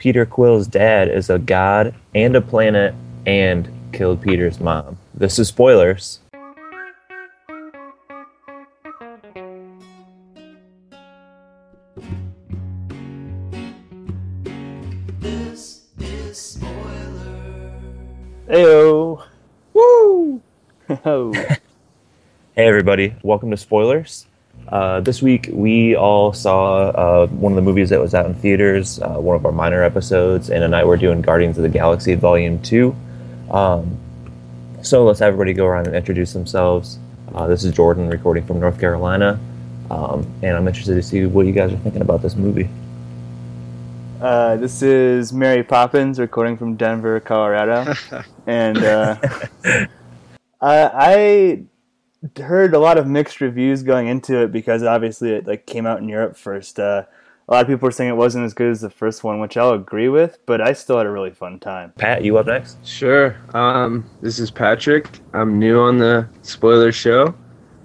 Peter Quill's dad is a god and a planet and killed Peter's mom. This is spoilers. This is spoiler. Heyo. Woo! Oh, Hey everybody, welcome to Spoilers. Uh, this week we all saw uh, one of the movies that was out in theaters, uh, one of our minor episodes, and tonight we're doing Guardians of the Galaxy Volume 2. Um, so let's have everybody go around and introduce themselves. Uh, this is Jordan recording from North Carolina, um, and I'm interested to see what you guys are thinking about this movie. uh, this is Mary Poppins recording from Denver, Colorado, and uh, I, I heard a lot of mixed reviews going into it because obviously it like came out in Europe first. Uh, a lot of people were saying it wasn't as good as the first one, which I'll agree with, but I still had a really fun time. Pat, you up next? Sure. Um, this is Patrick. I'm new on the spoiler show.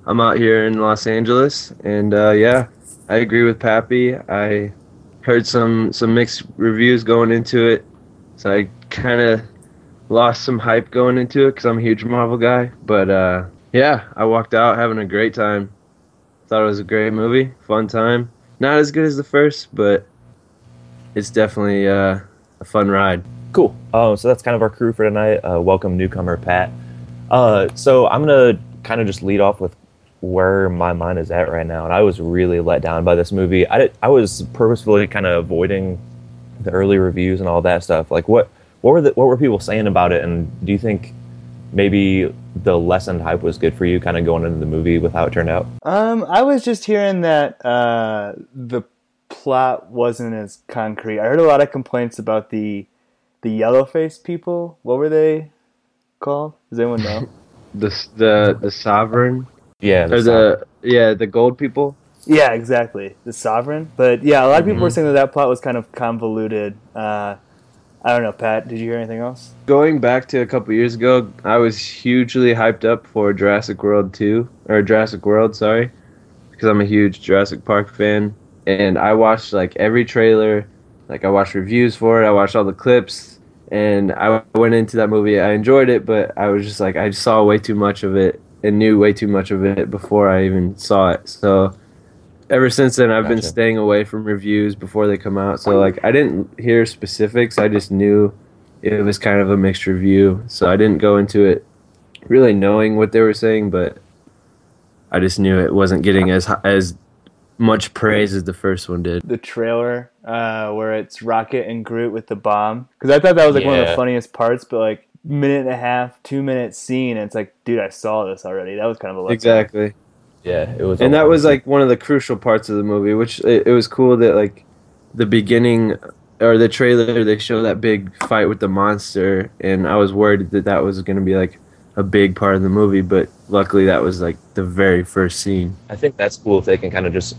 I'm out here in Los Angeles, and uh, yeah, I agree with Pappy. I heard some some mixed reviews going into it, so I kind of lost some hype going into it because I'm a huge Marvel guy. But uh, yeah, I walked out having a great time. Thought it was a great movie, fun time. Not as good as the first, but it's definitely uh, a fun ride. Cool. Um, so that's kind of our crew for tonight. Uh, welcome, newcomer Pat. Uh, so I'm gonna kind of just lead off with where my mind is at right now, and I was really let down by this movie. I did, I was purposefully kind of avoiding the early reviews and all that stuff. Like, what what were the, what were people saying about it, and do you think maybe the lessened hype was good for you, kind of going into the movie with how it turned out? Um, I was just hearing that uh, the plot wasn't as concrete. I heard a lot of complaints about the the yellow face people. What were they called? Does anyone know? The the the sovereign Yeah, or the yeah the gold people. yeah, exactly. The sovereign. But yeah, a lot of people were Mhm. saying that that plot was kind of convoluted. Uh, I don't know, Pat. Did you hear anything else? Going back to a couple years ago, I was hugely hyped up for Jurassic World 2 or Jurassic World, sorry, because I'm a huge Jurassic Park fan and I watched like every trailer, like I watched reviews for it, I watched all the clips and I went into that movie. I enjoyed it, but I was just like I saw way too much of it and knew way too much of it before I even saw it. So ever since then I've been staying away from reviews before they come out. So like I didn't hear specifics. I just knew it was kind of a mixed review. So I didn't go into it really knowing what they were saying, but I just knew it wasn't getting as as much praise as the first one did. The trailer uh, where it's Rocket and Groot with the bomb. Because I thought that was like one of the funniest parts, but like minute and a half, two minute scene, and it's like, dude, I saw this already. That was kind of a letdown. Exactly. Yeah, it was, and that was like one of the crucial parts of the movie which it, it was cool that like the beginning or the trailer they show that big fight with the monster and i was worried that that was going to be like a big part of the movie but luckily that was like the very first scene I think that's cool if they can kind of just.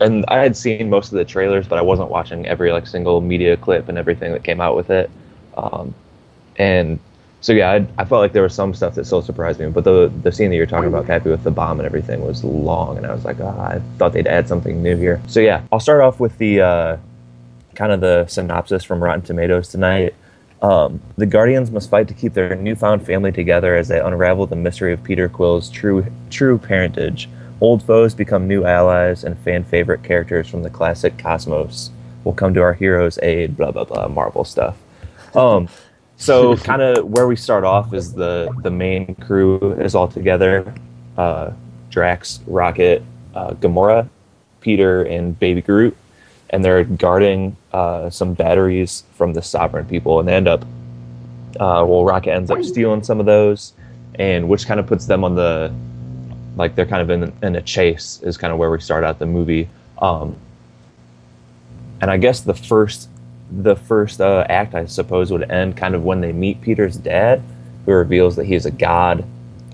And I had seen most of the trailers, but I wasn't watching every like single media clip and everything that came out with it. Um, and so yeah, I, I felt like there was some stuff that still surprised me. But the the scene that you're talking about, Pappy, with the bomb and everything, was long, and I was like, ah, I thought they'd add something new here. So yeah, I'll start off with the uh, kind of the synopsis from Rotten Tomatoes tonight. Um, the Guardians must fight to keep their newfound family together as they unravel the mystery of Peter Quill's true true parentage. Old foes become new allies, and fan favorite characters from the classic cosmos will come to our heroes' aid. Blah blah blah, Marvel stuff. Um, so kind of where we start off is the the main crew is all together. Uh, Drax, Rocket, uh, Gamora, Peter, and Baby Groot, and they're guarding uh, some batteries from the Sovereign people, and they end up. Uh, well, Rocket ends up stealing some of those, and which kind of puts them on the, like they're kind of in in a chase is kind of where we start out the movie. Um, and I guess the first the first uh, act I suppose would end kind of when they meet Peter's dad, who reveals that he's a god.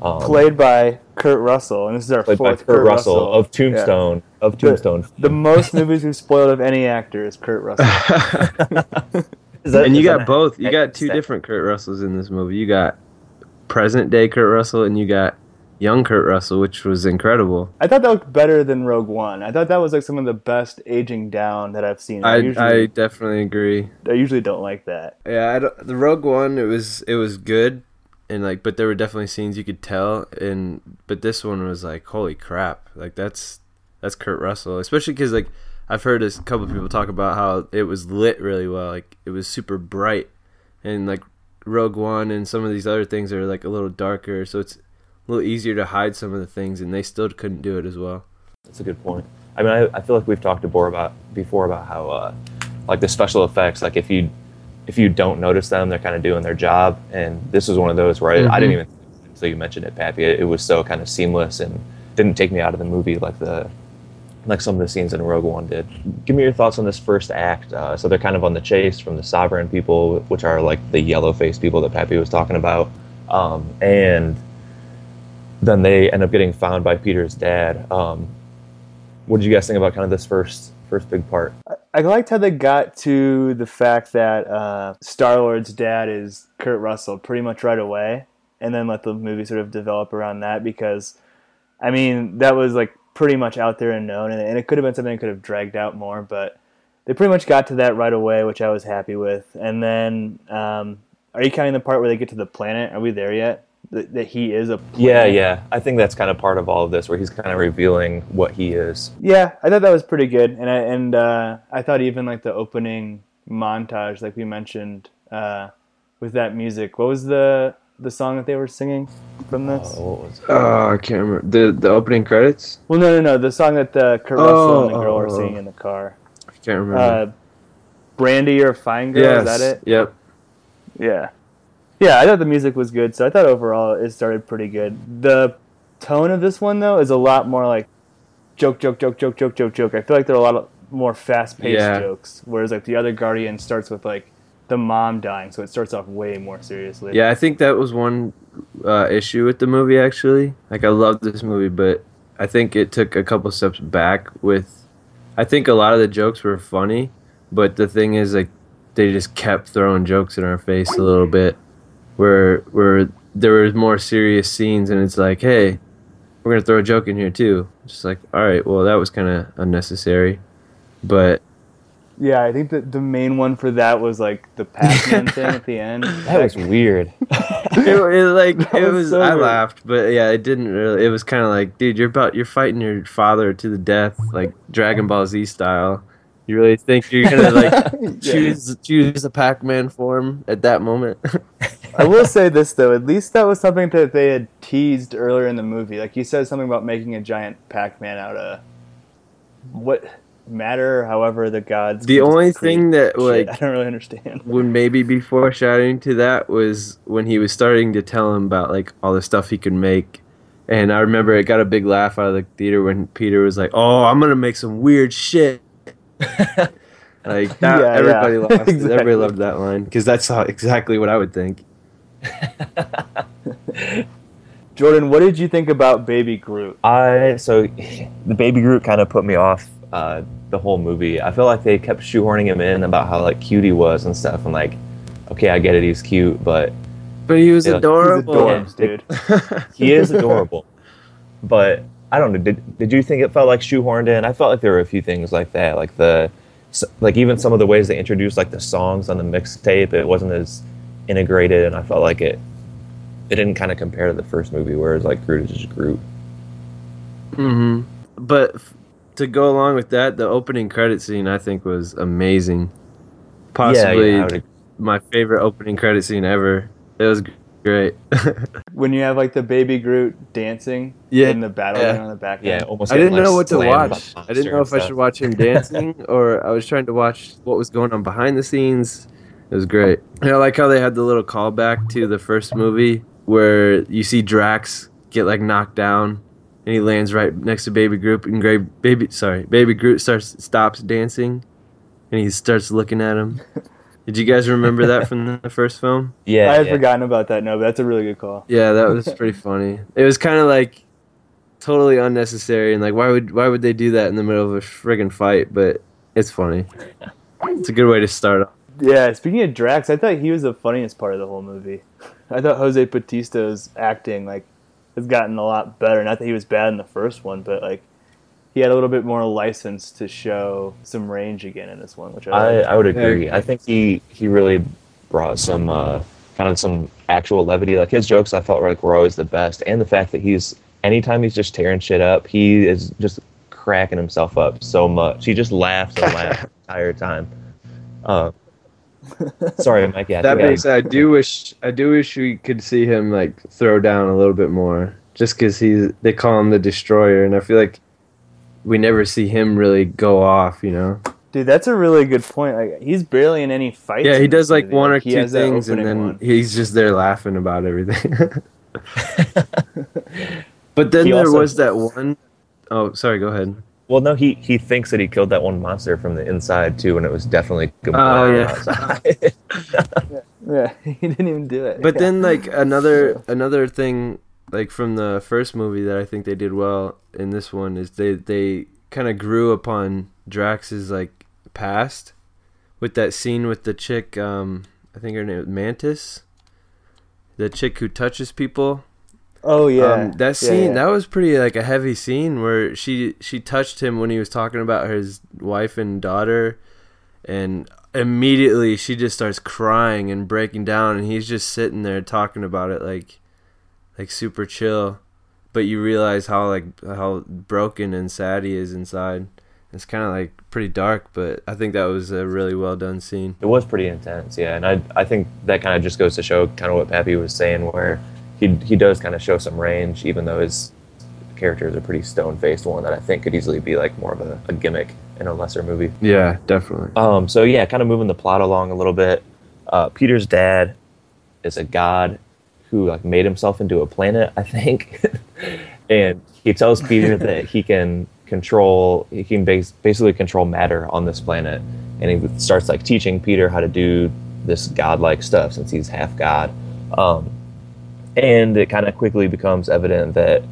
Um, Played by Kurt Russell, and this is our played by fourth Kurt, Russell, of Tombstone of Tombstone. The most movies we've spoiled of any actor is Kurt Russell. Is that- and you got both you got two that- different kurt russells in this movie you got present day kurt russell and you got young Kurt Russell, which was incredible. I thought that looked better than Rogue One. I thought that was like some of the best aging down that I've seen. I, usually, I definitely agree. I usually don't like that. Yeah, I don't, the Rogue One it was it was good, and like, but there were definitely scenes you could tell, and but this one was like, holy crap, like that's that's Kurt Russell, especially because like I've heard a couple of people talk about how it was lit really well, like it was super bright, and like Rogue One and some of these other things are like a little darker, so it's a little easier to hide some of the things, and they still couldn't do it as well. That's a good point. I mean, I, I feel like we've talked before about before about how uh, like the special effects, like if you if you don't notice them, they're kind of doing their job, and this was one of those where I, I didn't even until you mentioned it, Pappy. It, it was so kind of seamless and didn't take me out of the movie like the like some of the scenes in Rogue One did. Give me your thoughts on this first act. Uh, so they're kind of on the chase from the sovereign people, which are like the yellow faced people that Pappy was talking about, um, and then they end up getting found by Peter's dad. Um, what did you guys think about kind of this first first big part? I liked how they got to the fact that uh, Star Lord's dad is Kurt Russell pretty much right away, and then let the movie sort of develop around that because, I mean, that was like pretty much out there and known, and, and it could have been something that could have dragged out more, but they pretty much got to that right away, which I was happy with. And then, um, are you counting the part where they get to the planet? Are we there yet? That, that he is a planet? Yeah, yeah. I think that's kind of part of all of this, where he's kind of revealing what he is. Yeah, I thought that was pretty good, and I and uh, I thought even like the opening montage, like we mentioned, uh, with that music. What was the the song that they were singing from this? Oh, what was it? Oh, I can't remember the the opening credits. Well, no, no, no. The song that uh, Kurt Russell and the Oh, girl were oh, singing oh. in the car. I can't remember. Uh, Brandy or Fine Girl? yes. Is that it? Yep. Yeah. Yeah, I thought the music was good, so I thought overall it started pretty good. The tone of this one, though, is a lot more like joke, joke, joke, joke, joke, joke, joke. I feel like there are a lot of more fast paced Yeah. jokes, whereas like the other Guardian starts with like the mom dying, so it starts off way more seriously. Yeah, I think that was one uh, issue with the movie. Actually, like I love this movie, but I think it took a couple steps back. With, I think a lot of the jokes were funny, but the thing is, like, they just kept throwing jokes in our face a little bit, where where there was more serious scenes, and it's like, hey, we're gonna throw a joke in here too. Just like, all right, well, that was kind of unnecessary, but Yeah, I think that the main one for that was like the Pac-Man thing at the end. That was weird. it, it like That it was was. so I weird. laughed, but yeah, it didn't really. It was kind of like, dude, you're about you're fighting your father to the death, like Dragon Ball Z style. You really think you're gonna like choose choose the Pac-Man form at that moment? I will say this though, at least that was something that they had teased earlier in the movie. Like he said something about making a giant Pac-Man out of what matter, however the gods. the only thing that shit. like I don't really understand. would maybe be foreshadowing to that was when he was starting to tell him about like all the stuff he could make. And I remember it got a big laugh out of the theater when Peter was like, "Oh, I'm gonna make some weird shit." like that, Yeah, everybody yeah. lost. Exactly. Everybody loved that line because that's how, exactly what I would think. Jordan, what did you think about Baby Groot? I so the baby Groot kind of put me off uh, the whole movie. I feel like they kept shoehorning him in about how like cute he was and stuff, and like, okay, I get it, he's cute, but But he was Yeah. Adorable. He's adorbs, dude. he is adorable. But I don't know. Did did you think it felt like shoehorned in? I felt like there were a few things like that, like the s- like even some of the ways they introduced like the songs on the mixtape. It wasn't as integrated, and I felt like it it didn't kind of compare to the first movie, where it's like Groot is just Groot. hmm But f- to go along with that, the opening credit scene I think was amazing. Possibly yeah, yeah, my favorite opening credit scene ever. It was great. When you have like the Baby Groot dancing Yeah. in the battle Yeah. on the back. yeah, almost. I didn't like, know what to watch. I didn't know monster if I should watch him dancing or I was trying to watch what was going on behind the scenes. It was great. And I like how they had the little callback to the first movie where you see Drax get like knocked down and he lands right next to Baby Groot and Gra- baby sorry, Baby Groot starts stops dancing and he starts looking at him. Did you guys remember that from the first film? Yeah, I had yeah. forgotten about that. No, but that's a really good call. Yeah, that was pretty funny. It was kind of like totally unnecessary and like why would why would they do that in the middle of a friggin' fight? But it's funny. It's a good way to start off. Yeah, speaking of Drax, I thought he was the funniest part of the whole movie. I thought Jose Batista's acting, like has gotten a lot better. Not that he was bad in the first one, but like he had a little bit more license to show some range again in this one, which I, I. I would agree. I think he he really brought some uh, kind of some actual levity. Like his jokes, I felt like were always the best, and the fact that he's anytime he's just tearing shit up, he is just cracking himself up so much. He just laughs and laughs the entire time. Uh, sorry, Mike. Yeah, That yeah. being said, I do wish I do wish we could see him like throw down a little bit more, just because he's they call him the destroyer, and I feel like we never see him really go off. You know? Dude, that's a really good point. Like he's barely in any fights. Yeah, he does like movie. one or he two things, and then one. he's just there laughing about everything. but then He there also- was that one oh sorry, go ahead. Well, no, he he thinks that he killed that one monster from the inside too, and it was definitely Gamora Oh, yeah. outside. Yeah, he didn't even do it. But Yeah. then like another another thing like from the first movie that I think they did well in this one is they they kind of grew upon Drax's like past with that scene with the chick um I think her name was Mantis the chick who touches people oh yeah, um, that Yeah, scene yeah. that was pretty like a heavy scene where she she touched him when he was talking about his wife and daughter and immediately she just starts crying and breaking down and he's just sitting there talking about it like like super chill. But you realize how like how broken and sad he is inside. It's kind of like pretty dark but i think that was a really well done scene. It was pretty intense, yeah, and I I think that kind of just goes to show kind of what Pappy was saying, where he he does kind of show some range, even though his character is a pretty stone faced one that I think could easily be like more of a, a gimmick in a lesser movie. yeah definitely Um, so yeah, kind of moving the plot along a little bit. Uh, Peter's dad is a god who like made himself into a planet, I think, and he tells Peter that he can control, he can base, basically control matter on this planet, and he starts like teaching Peter how to do this godlike stuff since he's half god. Um, and it kind of quickly becomes evident that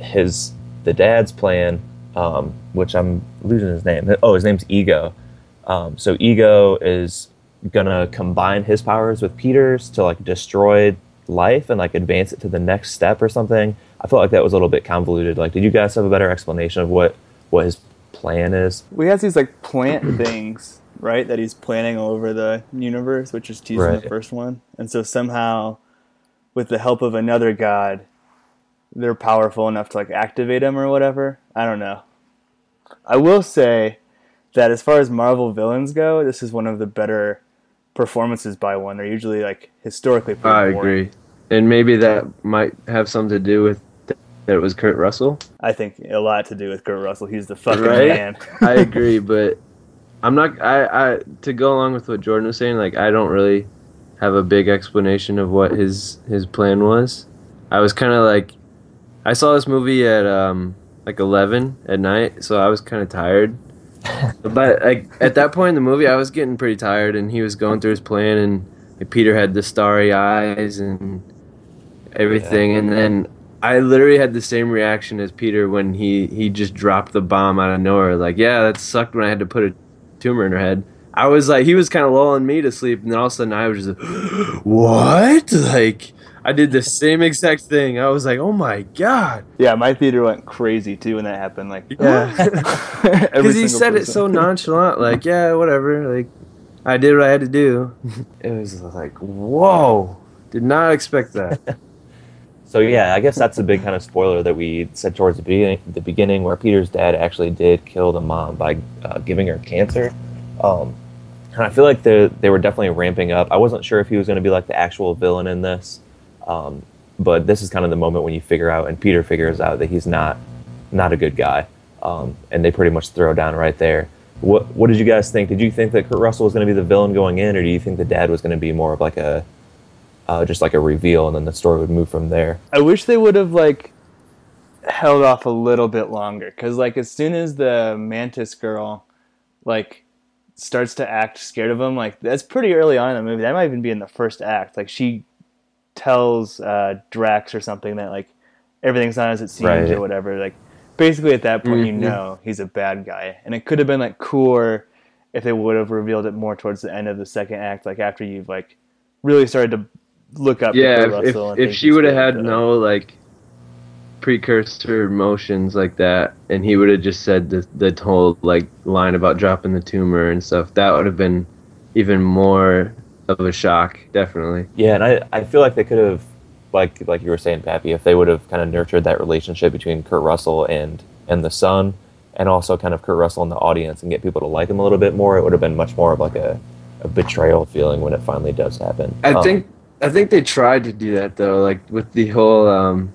his the dad's plan, um, which I'm losing his name. Oh, his name's Ego. Um, so Ego is gonna combine his powers with Peter's to like destroy life and like advance it to the next step or something. I felt like that was a little bit convoluted. Like, did you guys have a better explanation of what what his plan is? we has these like plant things, right? That he's planning all over the universe, which is teasing Right. the first one. And so somehow, with the help of another god, they're powerful enough to like activate him or whatever. I don't know. I will say that as far as Marvel villains go, this is one of the better performances by one. They're usually like historically. i boring. agree and maybe that might have something to do with that it was kurt russell I think a lot to do with Kurt Russell. He's the fucking Right? man. I agree, but I'm not. I, I to go along with what Jordan was saying. Like I don't really have a big explanation of what his his plan was. I was kind of like, I saw this movie at um like 11 at night, so I was kind of tired. but like at that point in the movie, I was getting pretty tired, and he was going through his plan, and like, Peter had the starry eyes and everything, and then I literally had the same reaction as Peter when he he just dropped the bomb out of nowhere. Like, yeah, that sucked when I had to put a tumor in her head. I was like, he was kind of lulling me to sleep, and then all of a sudden I was just like, what? Like, I did the same exact thing. I was like, oh my god, Yeah, my theater went crazy too when that happened. Like, Yeah. Because he single said it so nonchalant. Like, yeah, whatever. Like, I did what I had to do. It was like, whoa, did not expect that. So yeah, I guess that's a big kind of spoiler that we said towards the beginning, the beginning where Peter's dad actually did kill the mom by uh, giving her cancer. Um, and I feel like they they were definitely ramping up. I wasn't sure if he was going to be like the actual villain in this, um, but this is kind of the moment when you figure out, and Peter figures out that he's not not a good guy, um, and they pretty much throw down right there. What what did you guys think? Did you think that Kurt Russell was going to be the villain going in, or do you think the dad was going to be more of like a uh, just like a reveal, and then the story would move from there? I wish they would have like held off a little bit longer because like as soon as the mantis girl like starts to act scared of him like that's pretty early on in the movie. That might even be in the first act. Like she tells uh drax or something that like everything's not as it seems Right. or whatever. Like basically at that point you Mhm. know he's a bad guy. And it could have been like cooler if they would have revealed it more towards the end of the second act. Like after you've like really started to look up yeah, if Russell if, and if she would have had no like precursor motions like that, and he would have just said the the whole like line about dropping the tumor and stuff, that would have been even more of a shock, definitely. Yeah, and I, I feel like they could have, like like you were saying, Pappy, if they would have kind of nurtured that relationship between Kurt Russell and and the son, and also kind of Kurt Russell in the audience, and get people to like him a little bit more, it would have been much more of like a, a betrayal feeling when it finally does happen. I Um, think I think they tried to do that though, like with the whole. um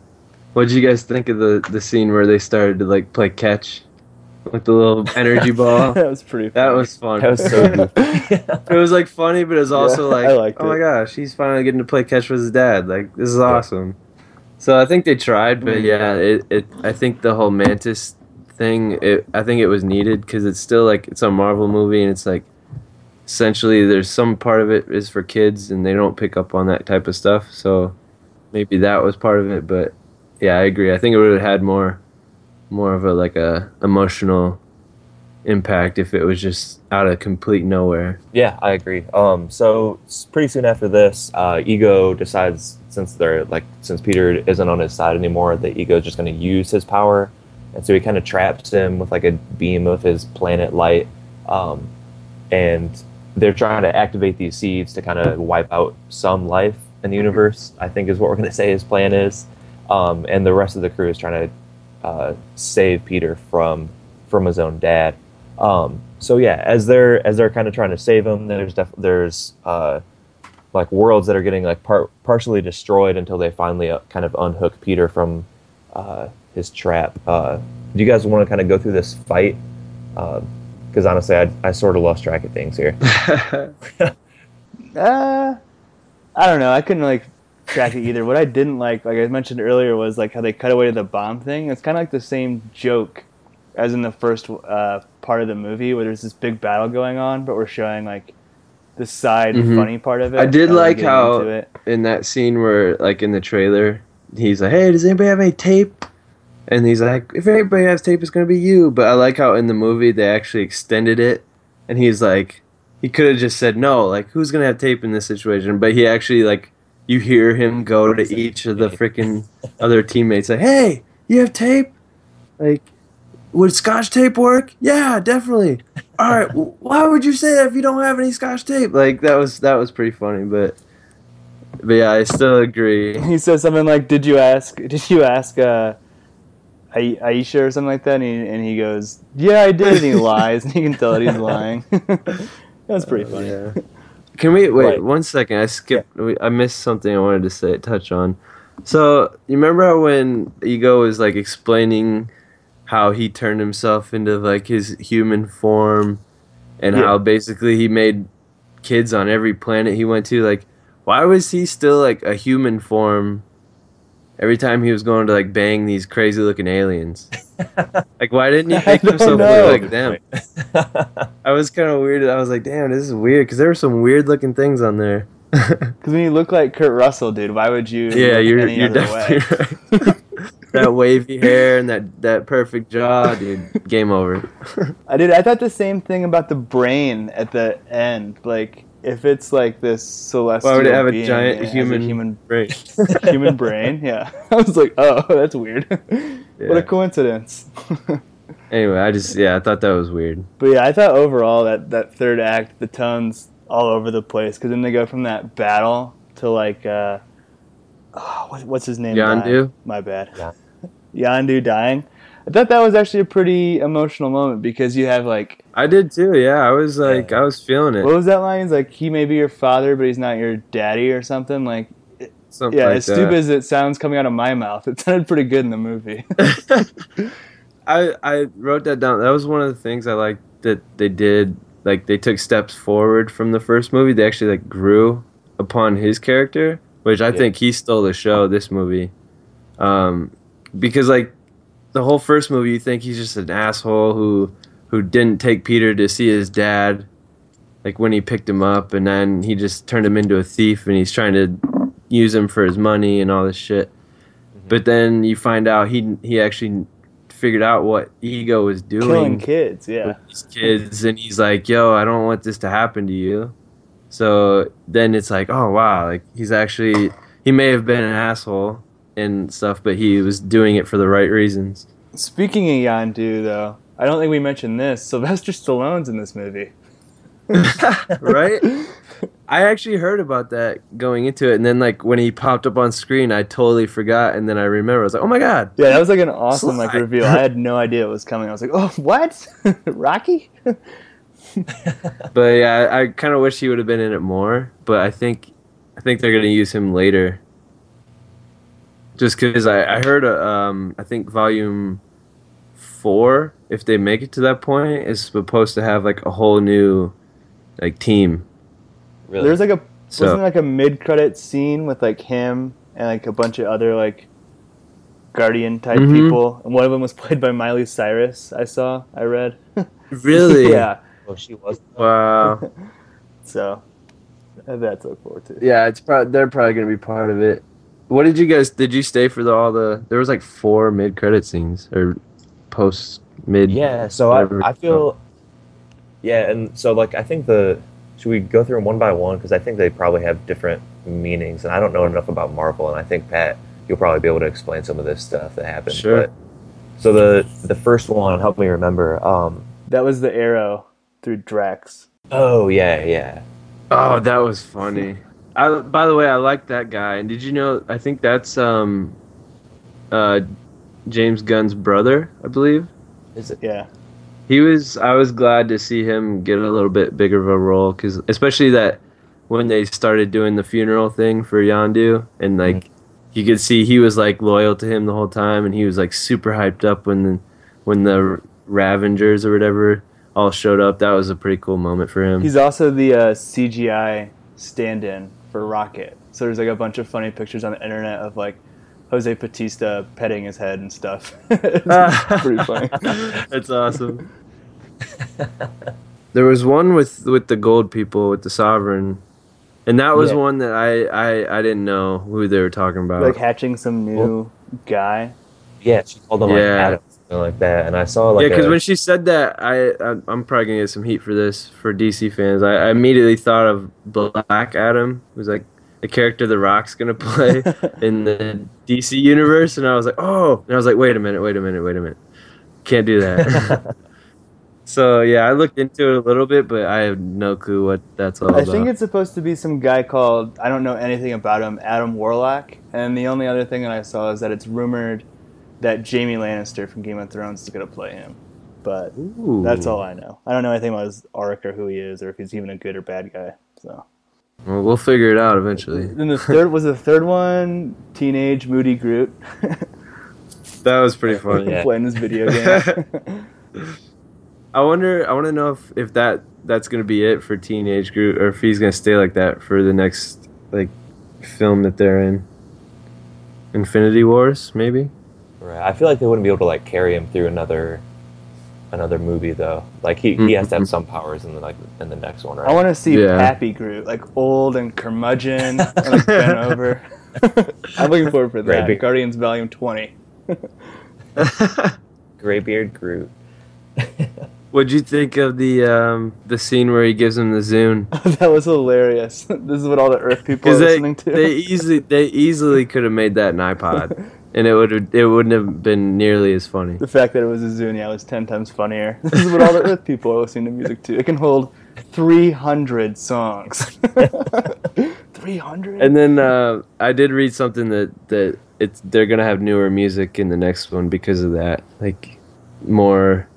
What did you guys think of the the scene where they started to like play catch with the little energy ball? that was pretty. That was fun. that was so goofy. it was like funny, but it was also Yeah, like, I liked oh my gosh, he's finally getting to play catch with his dad. Like this is awesome. So I think they tried, but Mm. yeah, it, it I think the whole Mantis thing, it, I think it was needed because it's still like it's a Marvel movie and it's like essentially there's some part of it is for kids and they don't pick up on that type of stuff. So maybe that was part of it, but yeah, I agree. I think it would have had more more of a like a emotional impact if it was just out of complete nowhere. Yeah, I agree. Um, so pretty soon after this, uh, Ego decides since they're like since Peter isn't on his side anymore, that Ego is just going to use his power, and so he kind of traps him with like a beam of his planet light, um, and they're trying to activate these seeds to kind of wipe out some life in the universe. I think is what we're going to say his plan is, um, and the rest of the crew is trying to uh, save Peter from from his own dad. Um, so yeah, as they're as they're kind of trying to save him, there's def- there's uh, like worlds that are getting like par- partially destroyed until they finally uh, kind of unhook Peter from uh, his trap. Uh, do you guys want to kind of go through this fight? Because honestly, I, I sort of lost track of things here. Uh, I don't know. I couldn't like track it either. What I didn't like, like I mentioned earlier, was like how they cut away to the bomb thing. It's kind of like the same joke as in the first uh, part of the movie, where there's this big battle going on, but we're showing like the side Mhm. funny part of it. I did like how- in that scene where like in the trailer he's like hey does anybody have any tape and he's like if anybody has tape it's gonna be you but i like how in the movie they actually extended it and he's like he could have just said no like who's gonna have tape in this situation but he actually like you hear him go to each of the freaking other teammates like hey you have tape like would scotch tape work yeah definitely all right why would you say that if you don't have any scotch tape like that was that was pretty funny but but yeah, I still agree. He says something like, "Did you ask? Did you ask uh, Ai- Aisha or something like that?" And he, and he goes, "Yeah, I did." And he lies, and you can tell that he's lying. that was pretty funny. Yeah. Can we wait Right. one second? I skipped. we- I missed something I wanted to say. Touch on. So you remember how when Ego was like explaining how he turned himself into like his human form, and Yeah. how basically he made kids on every planet he went to. Like, why was he still like a human form? Every time he was going to like bang these crazy looking aliens, like why didn't he make know. look like them? I was kind of weird. I was like, damn, this is weird because there were some weird looking things on there. Because when you look like Kurt Russell, dude, why would you? yeah, you're any you're other way? definitely right. that wavy hair and that that perfect jaw, dude. Game over. I did. I thought the same thing about the brain at the end. Like, if it's like this celestial, Why would it have a being giant and it has human human brain? human brain? Yeah, I was like, oh, that's weird. What a coincidence. Anyway, I just yeah, I thought that was weird. But yeah, I thought overall that that third act, the tones all over the place. Because then they go from that battle to like, uh, oh, what, what's his name? Yandu. My bad. Yeah. Yondu dying. I thought that was actually a pretty emotional moment because you have like, I did too. Yeah, I was like. I was feeling it. what was that line? He's like, he may be your father, but he's not your daddy or something. Like, Something yeah, like as that. stupid as it sounds coming out of my mouth, it sounded pretty good in the movie. I I wrote that down. That was one of the things I liked that they did. Like they took steps forward from the first movie. They actually like grew upon his character, which I Yeah. think he stole the show. This movie, um, because like the whole first movie, you think he's just an asshole who who didn't take Peter to see his dad, like when he picked him up, and then he just turned him into a thief, and he's trying to use him for his money and all this shit. Mm-hmm. But then you find out he he actually figured out what ego was doing Killing kids, yeah. with these kids, and he's like, "Yo, I don't want this to happen to you." So then it's like, oh wow, like he's actually he may have been an asshole, and stuff, but he was doing it for the right reasons. Speaking of Yandu, though, I don't think we mentioned this. Sylvester Stallone's in this movie. right? I actually heard about that going into it, and then like when he popped up on screen, I totally forgot, and then I remember I was like, "Oh my god!" Yeah, that was like an awesome like reveal. I had no idea it was coming. I was like, "Oh, what? Rocky?" But yeah, I, I kind of wish he would have been in it more. But I think, I think they're gonna use him later. Just because I, I heard, uh, um, I think volume four, if they make it to that point, is supposed to have like a whole new, like team. Really? There's like a So- wasn't like a mid credit scene with like him and like a bunch of other like guardian type Mhm. people, and one of them was played by Miley Cyrus. I saw, I read. Really? yeah. oh, she was. Wow. So that's to look forward to. Yeah, it's probably they're probably gonna be part of it. What did you guys? Did you stay for the all the? There was like four mid credit scenes or post mid. Yeah, so I. I feel. Yeah, and so like I think the should we go through them one by one because I think they probably have different meanings, and I don't know enough about Marvel, and I think Pat you'll probably be able to explain some of this stuff that happened. Sure. But, so the the first one, help me remember. Um, That was the arrow through Drax. oh yeah, yeah. Oh, that was funny. I, by the way, I like that guy. And did you know? I think that's um, uh, James Gunn's brother, I believe. Is it? Yeah. He was. I was glad to see him get a little bit bigger of a role, because especially that when they started doing the funeral thing for Yandu, and like you could see he was like loyal to him the whole time, and he was like super hyped up when the when the Ravengers or whatever all showed up. That was a pretty cool moment for him. He's also the uh, CGI stand-in for Rocket. So there's like a bunch of funny pictures on the internet of like Jose Batista petting his head and stuff. it's pretty funny. That's awesome. there was one with with the gold people with the sovereign, and that was Yeah. one that I, I I didn't know who they were talking about. Like hatching some new guy. Yeah, she called him like Adam, something like that, and I saw like yeah, because when she said that, I, I I'm probably gonna get some heat for this for DC fans. I, I immediately thought of Black Adam, who's like the character The Rock's gonna play in the DC universe, and I was like, oh, and I was like, wait a minute, wait a minute, wait a minute, can't do that. so yeah, I looked into it a little bit, but I have no clue what that's all I about. think it's supposed to be some guy called I don't know anything about him, Adam Warlock. And the only other thing that I saw is that it's rumored that Jaime Lannister from Game of Thrones is gonna play him. But Ooh. that's all I know. I don't know anything about his arc or who he is or if he's even a good or bad guy. So Well, we'll figure it out eventually. then the third was the third one, teenage Moody Groot. That was pretty funny. Yeah. playing this video game. I wonder. I want to know if, if that that's gonna be it for Teenage Groot, or if he's gonna stay like that for the next like film that they're in. Infinity Wars, maybe. Right. I feel like they wouldn't be able to like carry him through another another movie though. Like he, he has to have some powers in the like in the next one, right? I want to see Yeah. Pappy Groot, like old and curmudgeon, and like bent over. I'm looking forward for that. Great. Guardians Volume 20. Graybeard Groot. What'd you think of the um the scene where he gives him the Zune? that was hilarious. this is what all the Earth people are they listening to. they easily they easily could have made that an iPod, and it would it wouldn't have been nearly as funny. the fact that it was a Zunia was 10 times funnier. This is what all the Earth people are listening to music to. It can hold 300 songs. 300? And then uh, I did read something that that it's they're gonna have newer music in the next one because of that, like more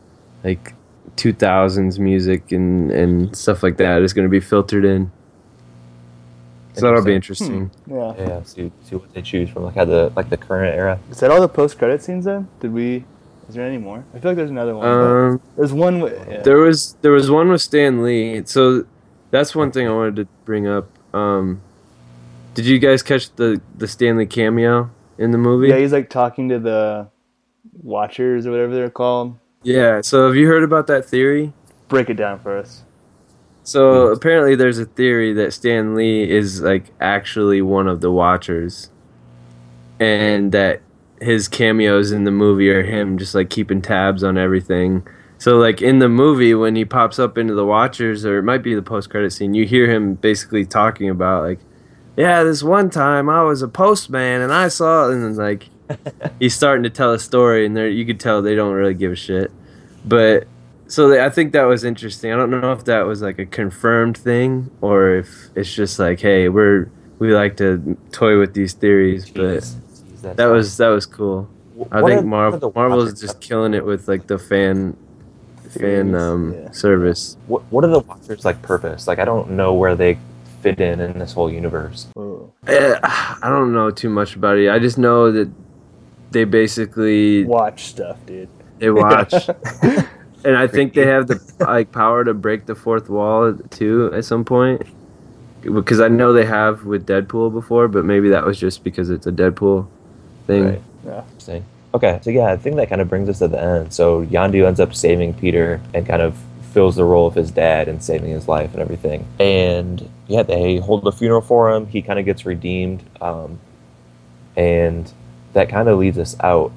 like 2000s music and and stuff like that is gonna be filtered in. So that'll be interesting. yeah. Yeah, see see what they choose from like how the like the current era. Is that all the post-credit scenes then? Did we... Is there any more? I feel like there's another one. Um, there's one with... yeah. there was there was one with Stan Lee. So that's one thing I wanted to bring up. Um, did you guys catch the the Stan Lee cameo in the movie? Yeah, he's like talking to the Watchers or whatever they're called. yeah. So have you heard about that theory? Break it down for us. So apparently, there's a theory that Stan Lee is like actually one of the Watchers, and that his cameos in the movie are him just like keeping tabs on everything. So like in the movie, when he pops up into the Watchers, or it might be the post credit scene, you hear him basically talking about like, yeah, this one time I was a postman and I saw, and then, like he's starting to tell a story, and there you could tell they don't really give a shit. But so they, I think that was interesting. I don't know if that was like a confirmed thing or if it's just like, hey, we're we like to toy with these theories, but Jeez. Jeez, that's that was that was cool. I think Marvel what Marvel is just killing it with like the fan fan um yeah. service. What, what are the Watchers like purpose? Like I don't know where they fit in in this whole universe. Eh, I don't know too much about it. I just know that they basically Watch stuff, dude. they watch, and I think they have the like power to break the fourth wall too at some point. Because I know they have with Deadpool before, but maybe that was just because it's a Deadpool thing. Right. Yeah. Interesting. Okay, so yeah, I think that kind of brings us to the end. So Yandu ends up saving Peter and kind of fills the role of his dad and saving his life and everything. And yeah, they hold a funeral for him. He kind of gets redeemed, um, and that kind of leads us out,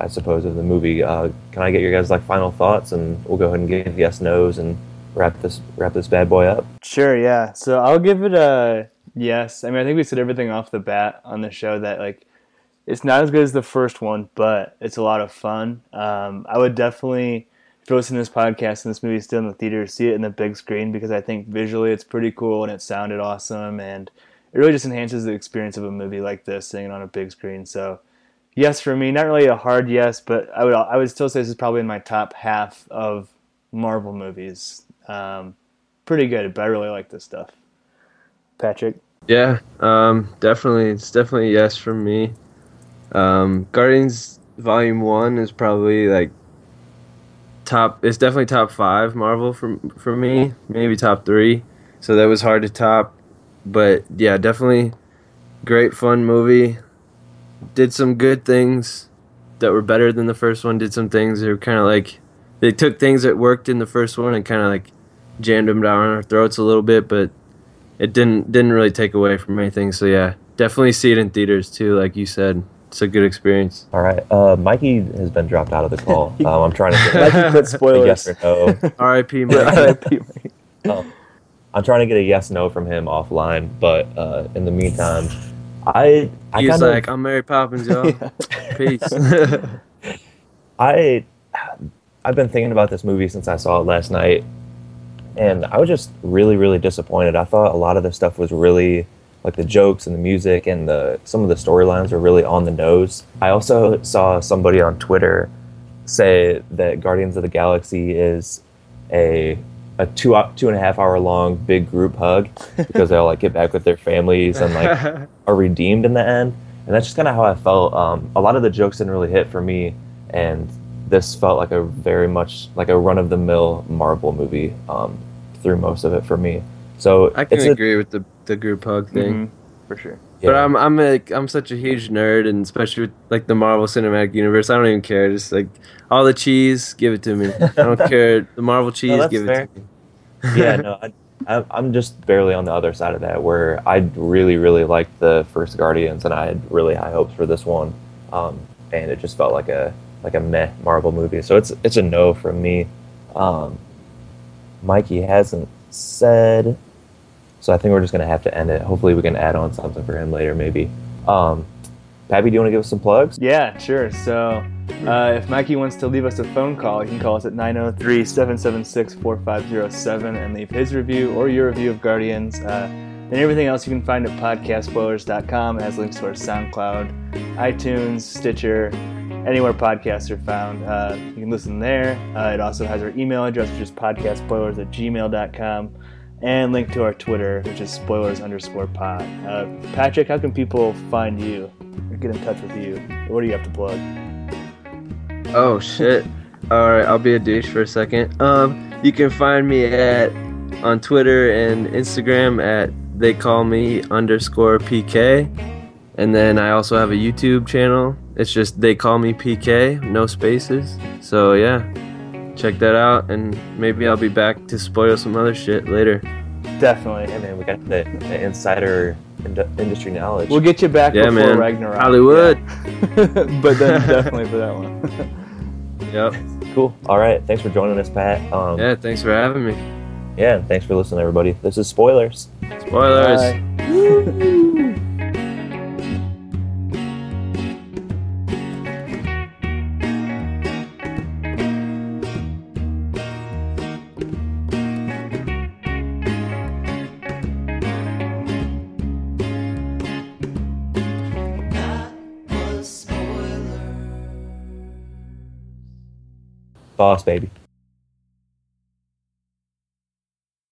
I suppose, of the movie. Uh, can I get your guys like final thoughts, and we'll go ahead and give yes nos and wrap this wrap this bad boy up. Sure, yeah. So I'll give it a yes. I mean, I think we said everything off the bat on the show that like it's not as good as the first one, but it's a lot of fun. Um, I would definitely, if you're listening to this podcast and this movie's still in the theater, see it in the big screen because I think visually it's pretty cool and it sounded awesome and it really just enhances the experience of a movie like this, seeing it on a big screen. So yes for me, not really a hard yes, but I would I would still say this is probably in my top half of Marvel movies. Um, pretty good, but I really like this stuff. Patrick, Yeah, um, definitely. It's definitely yes from me. Um, Guardians Volume One is probably like top. It's definitely top five Marvel for for me. Maybe top three. So that was hard to top, but yeah, definitely great fun movie. Did some good things that were better than the first one. Did some things that were kind of like they took things that worked in the first one and kind of like jammed them down our throats a little bit, but it didn't didn't really take away from anything. So yeah, definitely see it in theaters too. Like you said, it's a good experience. All right, uh, Mikey has been dropped out of the call. Um, I'm trying to like get you put spoilers. yes or no. R.I.P. Mike. R.I.P. Um, I'm trying to get a yes no from him offline, but uh, in the meantime, I I He's kind like, of I'm Mary Poppins, y'all. Peace. I I've been thinking about this movie since I saw it last night, and I was just really really disappointed. I thought a lot of the stuff was really like the jokes and the music and the some of the storylines were really on the nose. I also saw somebody on Twitter say that Guardians of the Galaxy is a a two two and a half hour long big group hug because they all like get back with their families and like are redeemed in the end. And that's just kind of how I felt. Um, a lot of the jokes didn't really hit for me, and this felt like a very much like a run of the mill Marvel movie um, through most of it for me. So I can it's a- agree with the the group hug thing. Mhm, for sure. But. I'm I'm like I'm such a huge nerd, and especially with like the Marvel Cinematic Universe, I don't even care. Just like all the cheese, give it to me. I don't care. The Marvel cheese, that's give fair. it to me. yeah, no, I, I, I'm just barely on the other side of that, where I really, really liked the first Guardians, and I had really high hopes for this one, um, and it just felt like a like a meh Marvel movie. So it's it's a no from me. Um, Mikey hasn't said, so I think we're just gonna have to end it. Hopefully, we can add on something for him later, maybe. Um, Pappy, do you want to give us some plugs? Yeah, sure. So uh, if Mikey wants to leave us a phone call, he can call us at 903 776 4507 and leave his review or your review of Guardians. Uh, and everything else you can find at podcastspoilers.com. It has links to our SoundCloud, iTunes, Stitcher, anywhere podcasts are found. Uh, you can listen there. Uh, it also has our email address, which is podcastspoilers at gmail.com. And link to our Twitter, which is spoilers underscore pod. Uh, Patrick, how can people find you or get in touch with you? What do you have to plug? Oh shit. All right, I'll be a douche for a second. Um, you can find me at on Twitter and Instagram at they call me underscore PK, and then I also have a YouTube channel. It's just they call me PK, no spaces. So yeah, check that out, and maybe I'll be back to spoil some other shit later. Definitely. Yeah, man, we got the, the insider ind- industry knowledge. We'll get you back Yeah, before man. Ragnarok. Hollywood. yeah. but then definitely for that one. Yep. cool. All right, thanks for joining us, Pat. Um, Yeah. Thanks for having me. yeah, thanks for listening, everybody. This is spoilers. Spoilers. Boss baby.